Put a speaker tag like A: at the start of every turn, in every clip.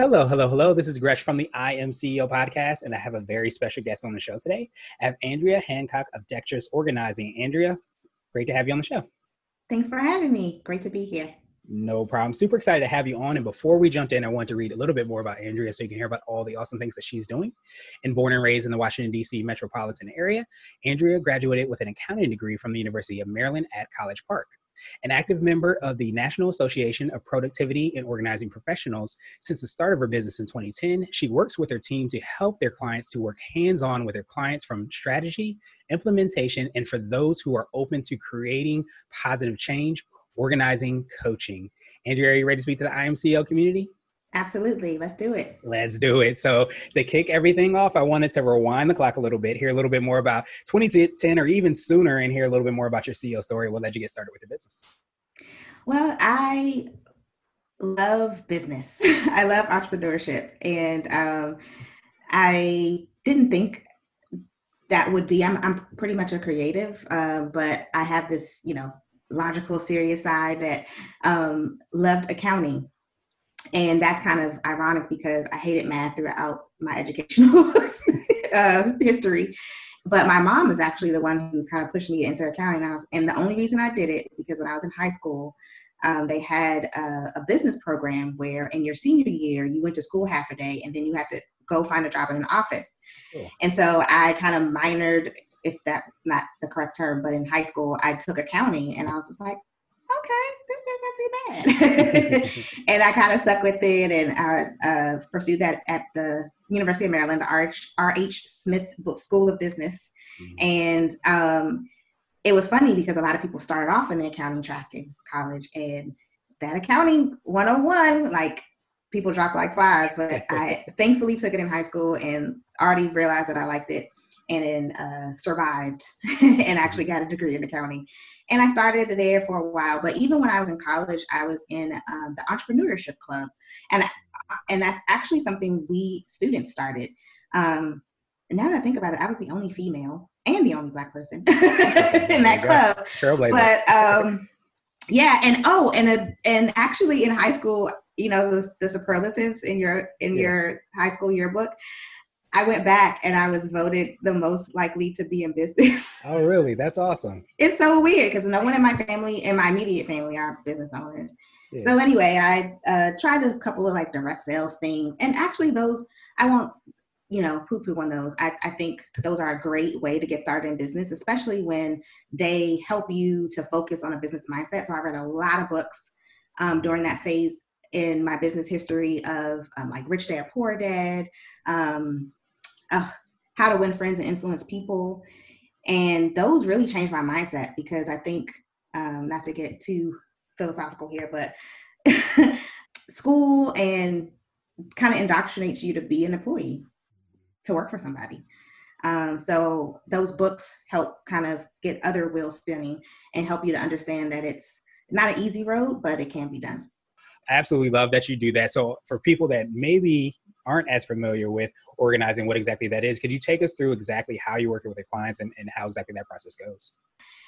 A: Hello, hello, hello. This is Gresh from the I Am CEO podcast, and I have a very special guest on the show today. I have Andrea Hancock of Dexterous Organizing. Andrea, great to have you on the show.
B: Thanks for having me. Great to be here.
A: No problem. Super excited to have you on. And before we jumped in, I want to read a little bit more about Andrea so you can hear about all the awesome things that she's doing. And born and raised in the Washington, D.C. metropolitan area, Andrea graduated with an accounting degree from the University of Maryland at College Park. An active member of the National Association of Productivity and Organizing Professionals since the start of her business in 2010, she works with her team to help their clients to work hands on with their clients from strategy, implementation, and for those who are open to creating positive change, organizing, coaching. Andrea, are you ready to speak to the IMCO community?
B: Absolutely. Let's do it.
A: Let's do it. So, to kick everything off, I wanted to rewind the clock a little bit, hear a little bit more about 2010 or even sooner, and hear a little bit more about your CEO story. What led you get started with your business?
B: Well, I love business, I love entrepreneurship. And um, I didn't think that would be, I'm, I'm pretty much a creative, uh, but I have this, you know, logical, serious side that um, loved accounting and that's kind of ironic because I hated math throughout my educational uh, history. But my mom is actually the one who kind of pushed me into accounting. And, was, and the only reason I did it is because when I was in high school, um, they had a, a, business program where in your senior year you went to school half a day and then you had to go find a job in an office. Cool. And so I kind of minored, if that's not the correct term, but in high school I took accounting and I was just like, okay, isn't too bad. and I kind of stuck with it and uh, uh, pursued that at the University of Maryland, R.H. R.H. Smith School of Business. Mm-hmm. And um, it was funny because a lot of people started off in the accounting track in college and that accounting 101, like people drop like flies. But I thankfully took it in high school and already realized that I liked it and then uh, survived and actually got a degree in accounting and I started there for a while. But even when I was in college, I was in um, the entrepreneurship club, and and that's actually something we students started. Um, now that I think about it, I was the only female and the only black person in that club. But um, yeah, and oh, and a, and actually in high school, you know, the, the superlatives in your in yeah. your high school yearbook. I went back and I was voted the most likely to be in business.
A: Oh, really? That's awesome.
B: it's so weird because no one in my family, in my immediate family, are business owners. Yeah. So anyway, I uh, tried a couple of like direct sales things, and actually those I won't, you know, poo poo on those. I, I think those are a great way to get started in business, especially when they help you to focus on a business mindset. So I read a lot of books um, during that phase in my business history of um, like Rich Dad Poor Dad, um, uh, how to win friends and influence people. And those really changed my mindset because I think, um, not to get too philosophical here, but school and kind of indoctrinates you to be an employee, to work for somebody. Um, so those books help kind of get other wheels spinning and help you to understand that it's not an easy road, but it can be done.
A: I absolutely love that you do that. So for people that maybe aren't as familiar with organizing what exactly that is, could you take us through exactly how you're working with your clients and, and how exactly that process goes?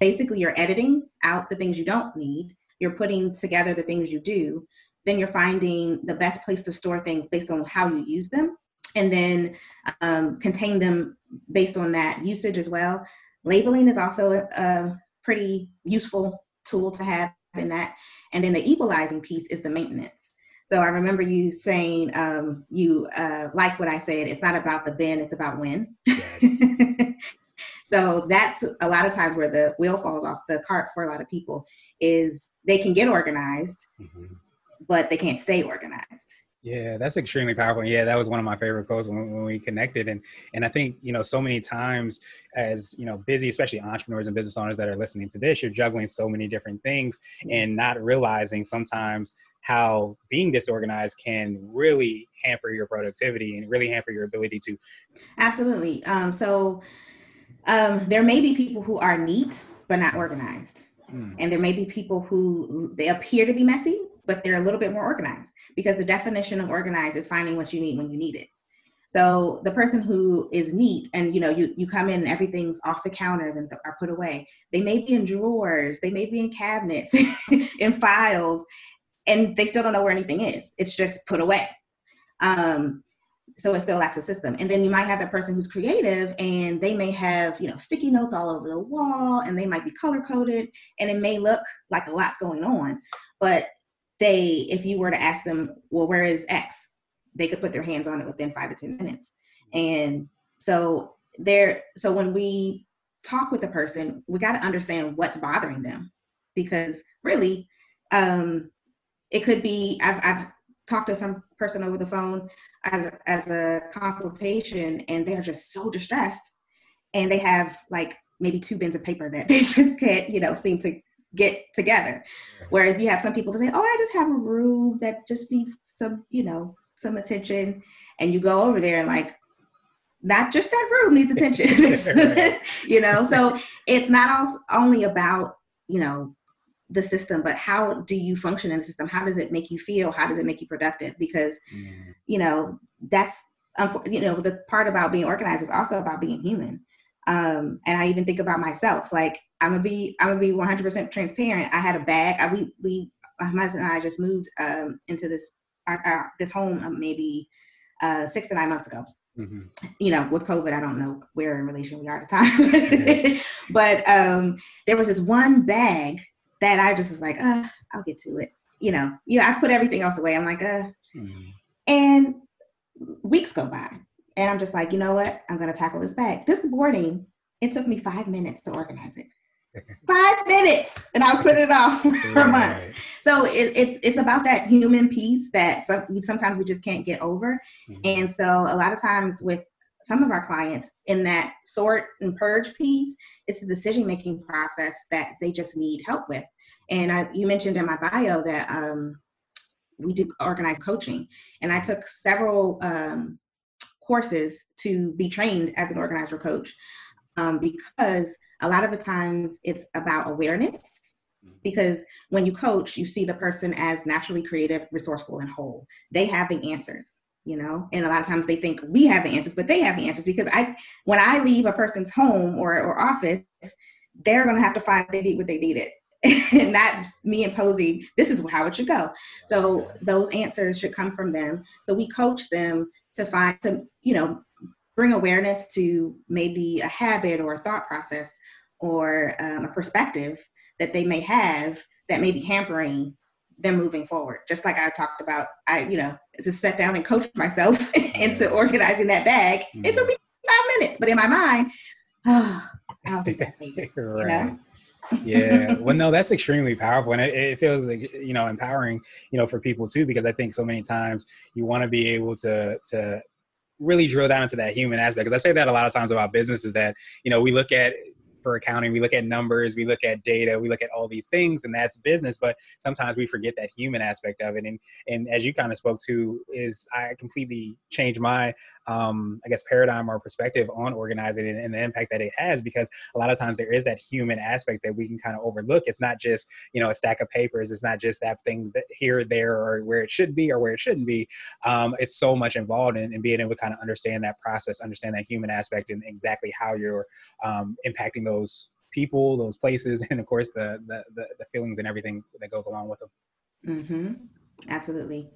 B: Basically, you're editing out the things you don't need, you're putting together the things you do, then you're finding the best place to store things based on how you use them, and then um, contain them based on that usage as well. Labeling is also a, a pretty useful tool to have in that. And then the equalizing piece is the maintenance. So I remember you saying um, you uh, like what I said. It's not about the bin; it's about when. Yes. so that's a lot of times where the wheel falls off the cart for a lot of people. Is they can get organized, mm-hmm. but they can't stay organized.
A: Yeah, that's extremely powerful. Yeah, that was one of my favorite quotes when, when, we connected. And and I think you know so many times as you know busy, especially entrepreneurs and business owners that are listening to this, you're juggling so many different things and not realizing sometimes how being disorganized can really hamper your productivity and really hamper your ability to.
B: Absolutely. Um, so um, there may be people who are neat but not organized. Hmm. And there may be people who they appear to be messy, but they're a little bit more organized because the definition of organized is finding what you need when you need it. So the person who is neat and you know you you come in and everything's off the counters and th- are put away. They may be in drawers, they may be in cabinets, in files, and they still don't know where anything is. It's just put away. Um, so it still lacks a system. And then you might have that person who's creative and they may have, you know, sticky notes all over the wall and they might be color coded and it may look like a lot's going on. But they, if you were to ask them, well, where is X? They could put their hands on it within five to 10 minutes. And so there, so when we talk with a person, we got to understand what's bothering them because really, um, it could be, I've, I've talked to some person over the phone as a, as a consultation and they're just so distressed. And they have like maybe two bins of paper that they just can't you know seem to get together. Whereas you have some people that say oh i just have a room that just needs some you know some attention. And you go over there and like not just that room needs attention. You know? So it's not all, only about you know the system but how do you function in the system? How does it make you feel? How does it make you productive? Because mm. you know that's you know the part about being organized is also about being human. Um, and i even think about myself like i'm gonna be i'm gonna be 100% transparent. I had a bag I, we we my husband and i just moved um, into this our, our, this home um, maybe uh, six to nine months ago. Mm-hmm. you know, with COVID, I don't know where in relation we are at the time, but um, there was this one bag that I just was like, uh, I'll get to it. You know, you know, I put everything else away. I'm like, uh, mm-hmm. and weeks go by, and I'm just like, you know what? I'm gonna tackle this bag. This morning, it took me five minutes to organize it. five minutes, and I was putting it off for right. months. So it, it's it's about that human piece that some, sometimes we just can't get over, mm-hmm. and so a lot of times with some of our clients in that sort and purge piece, it's the decision making process that they just need help with. And I, you mentioned in my bio that um, we did organized coaching, and I took several um, courses to be trained as an organizer coach um, because a lot of the times it's about awareness because when you coach you see the person as naturally creative resourceful and whole. They have the answers you know? And a lot of times they think we have the answers but they have the answers because i when i leave a person's home or, or office they're going to have to find they need what they needed. And not me imposing this is how it should go. So those answers should come from them. So we coach them to find to you know bring awareness to maybe a habit or a thought process or um, a perspective that they may have that may be hampering them moving forward. Just like I talked about, I, you know, just sat down and coach myself into organizing that bag. Mm-hmm. It took me five minutes, but in my mind, oh, I'll do that later. right. You know?
A: yeah well no that's extremely powerful and it, it, feels like you know empowering you know for people too because i think so many times you want to be able to to really drill down into that human aspect because i say that a lot of times about businesses that you know we look at for accounting. We look at numbers we look at data we look at all these things and that's business but sometimes we forget that human aspect of it and and as you kind of spoke to is i completely changed my um, i guess paradigm or perspective on organizing and, and the impact that it has because a lot of times there is that human aspect that we can kind of overlook. It's not just you know a stack of papers it's not just that thing that here there or where it should be or where it shouldn't be. Um, it's so much involved in, in, being able to kind of understand that process understand that human aspect and exactly how you're um, impacting those those people, those places, and of course the the, the, the feelings and everything that goes along with them.
B: Mm-hmm. Absolutely.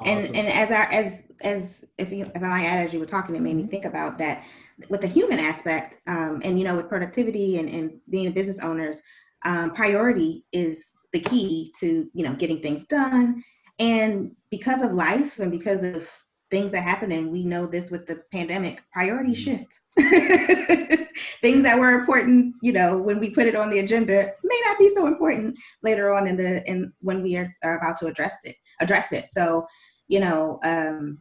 B: Awesome. And and as our as as if you if I might add as you were talking, it made me mm-hmm. think about that with the human aspect, um, and you know with productivity and and being a business owners, um, priority is the key to you know getting things done. And because of life and because of things that happen, and we know this with the pandemic, priorities mm-hmm. shift. things that were important, you know, when we put it on the agenda may not be so important later on in the in when we are, are about to address it address it. So, you know, um,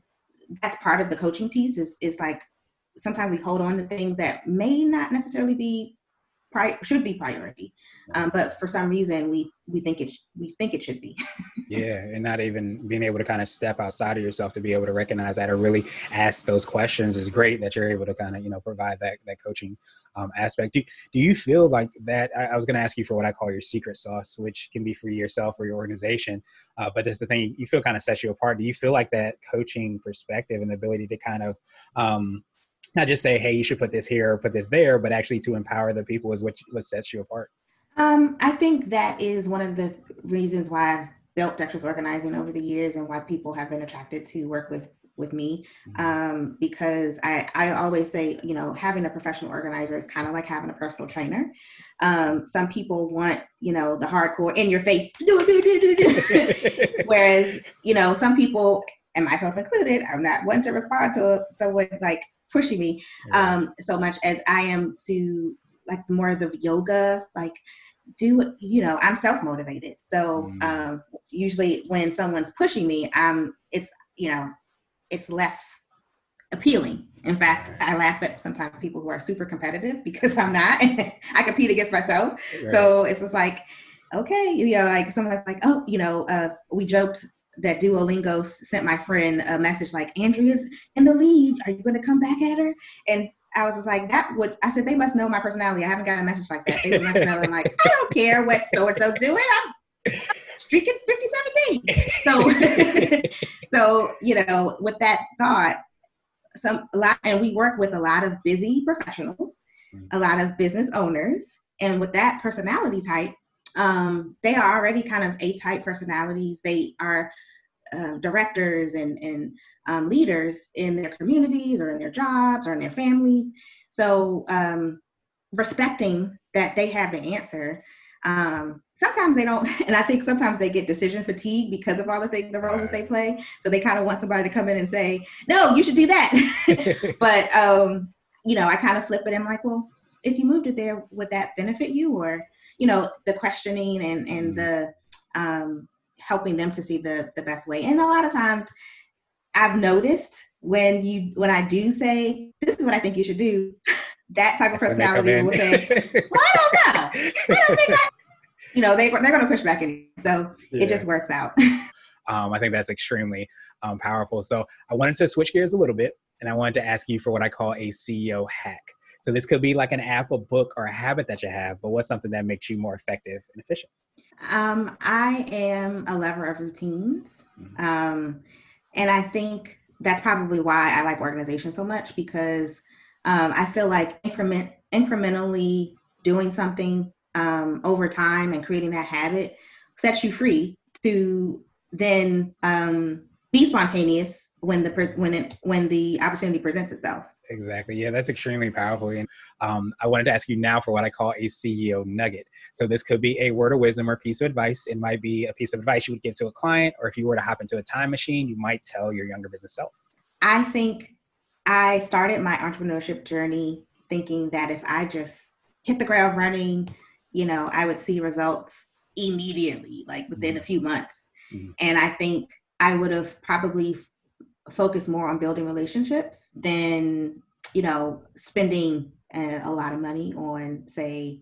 B: that's part of the coaching piece is is like sometimes we hold on to things that may not necessarily be pri- should be priority. Um, but for some reason, we we think it we think it should be.
A: yeah, and not even being able to kind of step outside of yourself to be able to recognize that or really ask those questions is great. That you're able to kind of you know provide that that coaching um, aspect. Do do you feel like that? I, I was going to ask you for what I call your secret sauce, which can be for yourself or your organization. Uh, but that's the thing you feel kind of sets you apart. Do you feel like that coaching perspective and the ability to kind of um, not just say, "Hey, you should put this here or put this there," but actually to empower the people is what what sets you apart.
B: Um, I think that is one of the reasons why I've built Dexterous Organizing over the years and why people have been attracted to work with with me mm-hmm. um, because I, I always say you know having a professional organizer is kind of like having a personal trainer um, some people want you know the hardcore in your face whereas you know some people and myself included i'm not one to respond to someone like pushing me um, so much as i am to like more of the yoga like do you know i'm self-motivated. So mm. um, usually when someone's pushing me i'm it's you know it's less appealing. In fact i laugh at sometimes people who are super competitive because i'm not. I compete against myself. Right. so it's just like okay you know like someone's like oh you know uh, we joked that duolingo sent my friend a message like andrea's in the lead are you going to come back at her and I was just like, that would, I said, they must know my personality. I haven't got a message like that. They must know. I'm like, I don't care what so and so doing. I'm streaking 57 days. So, so, you know, with that thought, some, a lot, and we work with a lot of busy professionals, a lot of business owners. And with that personality type, um, they are already kind of A type personalities. They are um, directors and, and um, leaders in their communities or in their jobs or in their families. So um, respecting that they have the answer. Um, sometimes they don't, and I think sometimes they get decision fatigue because of all the things, the roles that they play. So they kind of want somebody to come in and say, "No, you should do that." but um, you know, I kind of flip it. I'm like, well, if you moved it there, would that benefit you? Or you know, the questioning and and mm. the um, helping them to see the the best way. And a lot of times I've noticed when you when I do say this is what I think you should do, that type of personality will say, "Well, I don't know. I don't think I." You know, they they're going to push back in, so yeah. it just works out.
A: um, I think that's extremely um, powerful. So I wanted to switch gears a little bit, and I wanted to ask you for what I call a CEO hack. So this could be like an app, a book, or a habit that you have, but what's something that makes you more effective and efficient?
B: Um, I am a lover of routines. Mm-hmm. Um, and I think that's probably why I like organization so much because um, I feel like increment incrementally doing something um, over time and creating that habit sets you free to then um, be spontaneous when the when it when the opportunity presents itself.
A: Exactly. Yeah, that's extremely powerful. And um, I wanted to ask you now for what I call a CEO nugget. So this could be a word of wisdom or piece of advice. It might be a piece of advice you would give to a client, or if you were to hop into a time machine, you might tell your younger business self.
B: I think I started my entrepreneurship journey thinking that if I just hit the ground running, you know, I would see results immediately, like within mm-hmm. a few months. Mm-hmm. And I think I would have probably focus more on building relationships than you know spending a, a lot of money on say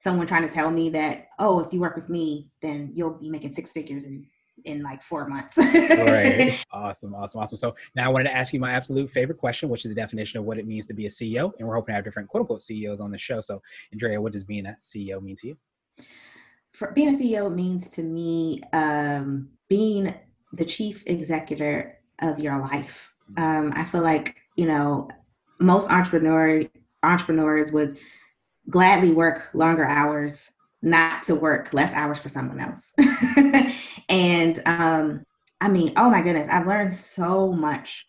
B: someone trying to tell me that oh if you work with me then you'll be making six figures in in like four months.
A: Right. Awesome awesome awesome. So now i wanted to ask you my absolute favorite question which is the definition of what it means to be a ceo and we're hoping to have different quote unquote ceos on the show. So andrea what does being a ceo mean to you?
B: For being a ceo means to me um, being the chief executive of your life. Um, I feel like you know most entrepreneur entrepreneurs would gladly work longer hours, not to work less hours for someone else. and um, I mean, oh my goodness, I've learned so much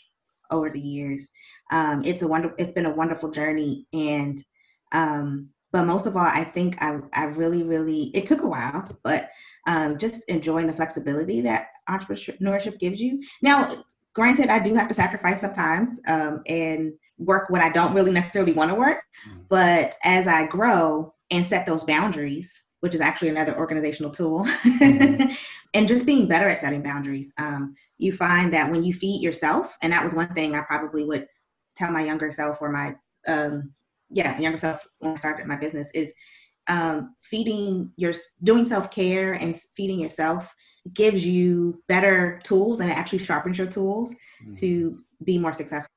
B: over the years. Um, it's a wonder. It's been a wonderful journey, and um, but most of all, I think I I really really it took a while, but um, just enjoying the flexibility that entrepreneurship gives you. Now, granted, I do have to sacrifice sometimes um, and work when I don't really necessarily want to work. Mm. But as I grow and set those boundaries, which is actually another organizational tool, mm. and just being better at setting boundaries, um, you find that when you feed yourself, and that was one thing I probably would tell my younger self or my um, yeah younger self when I started my business is um, feeding your doing self-care and feeding yourself gives you better tools and it actually sharpens your tools mm-hmm. to be more successful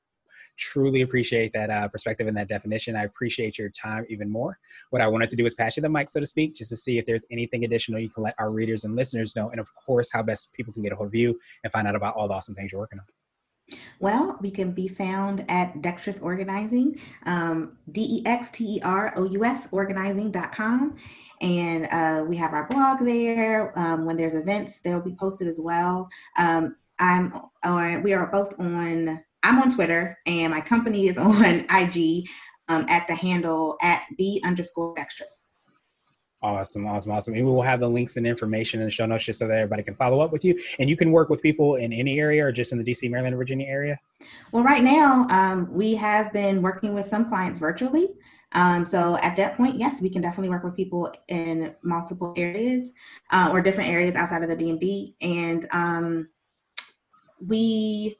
A: truly appreciate that uh, perspective and that definition. I appreciate your time even more. What I wanted to do is pass you the mic, so to speak, just to see if there's anything additional you can let our readers and listeners know. And of course, how best people can get a hold of you and find out about all the awesome things you're working on.
B: Well, we can be found at Dexterous Organizing, um, D E X T E R O U S organizing.com. And uh, we have our blog there. Um, when there's events, they'll be posted as well. Um, I'm, or we are both on, I'm on Twitter, and my company is on IG um, at the handle at the underscore dexterous.
A: Awesome, awesome, awesome. And we will have the links and information in the show notes just so that everybody can follow up with you. And you can work with people in any area or just in the DC, Maryland, Virginia area?
B: Well, right now, um, we have been working with some clients virtually. Um, so at that point, yes, we can definitely work with people in multiple areas uh, or different areas outside of the DMV. And um, we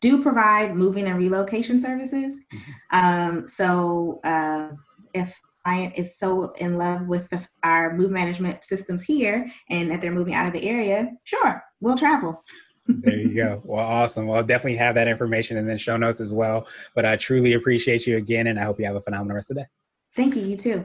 B: do provide moving and relocation services. Mm-hmm. Um, so uh, if client is so in love with the, our move management systems here and that they're moving out of the area, sure, we'll travel.
A: there you go. Well, awesome. Well, I'll definitely have that information in the show notes as well. But I truly appreciate you again, and I hope you have a phenomenal rest of the day.
B: Thank you. You too.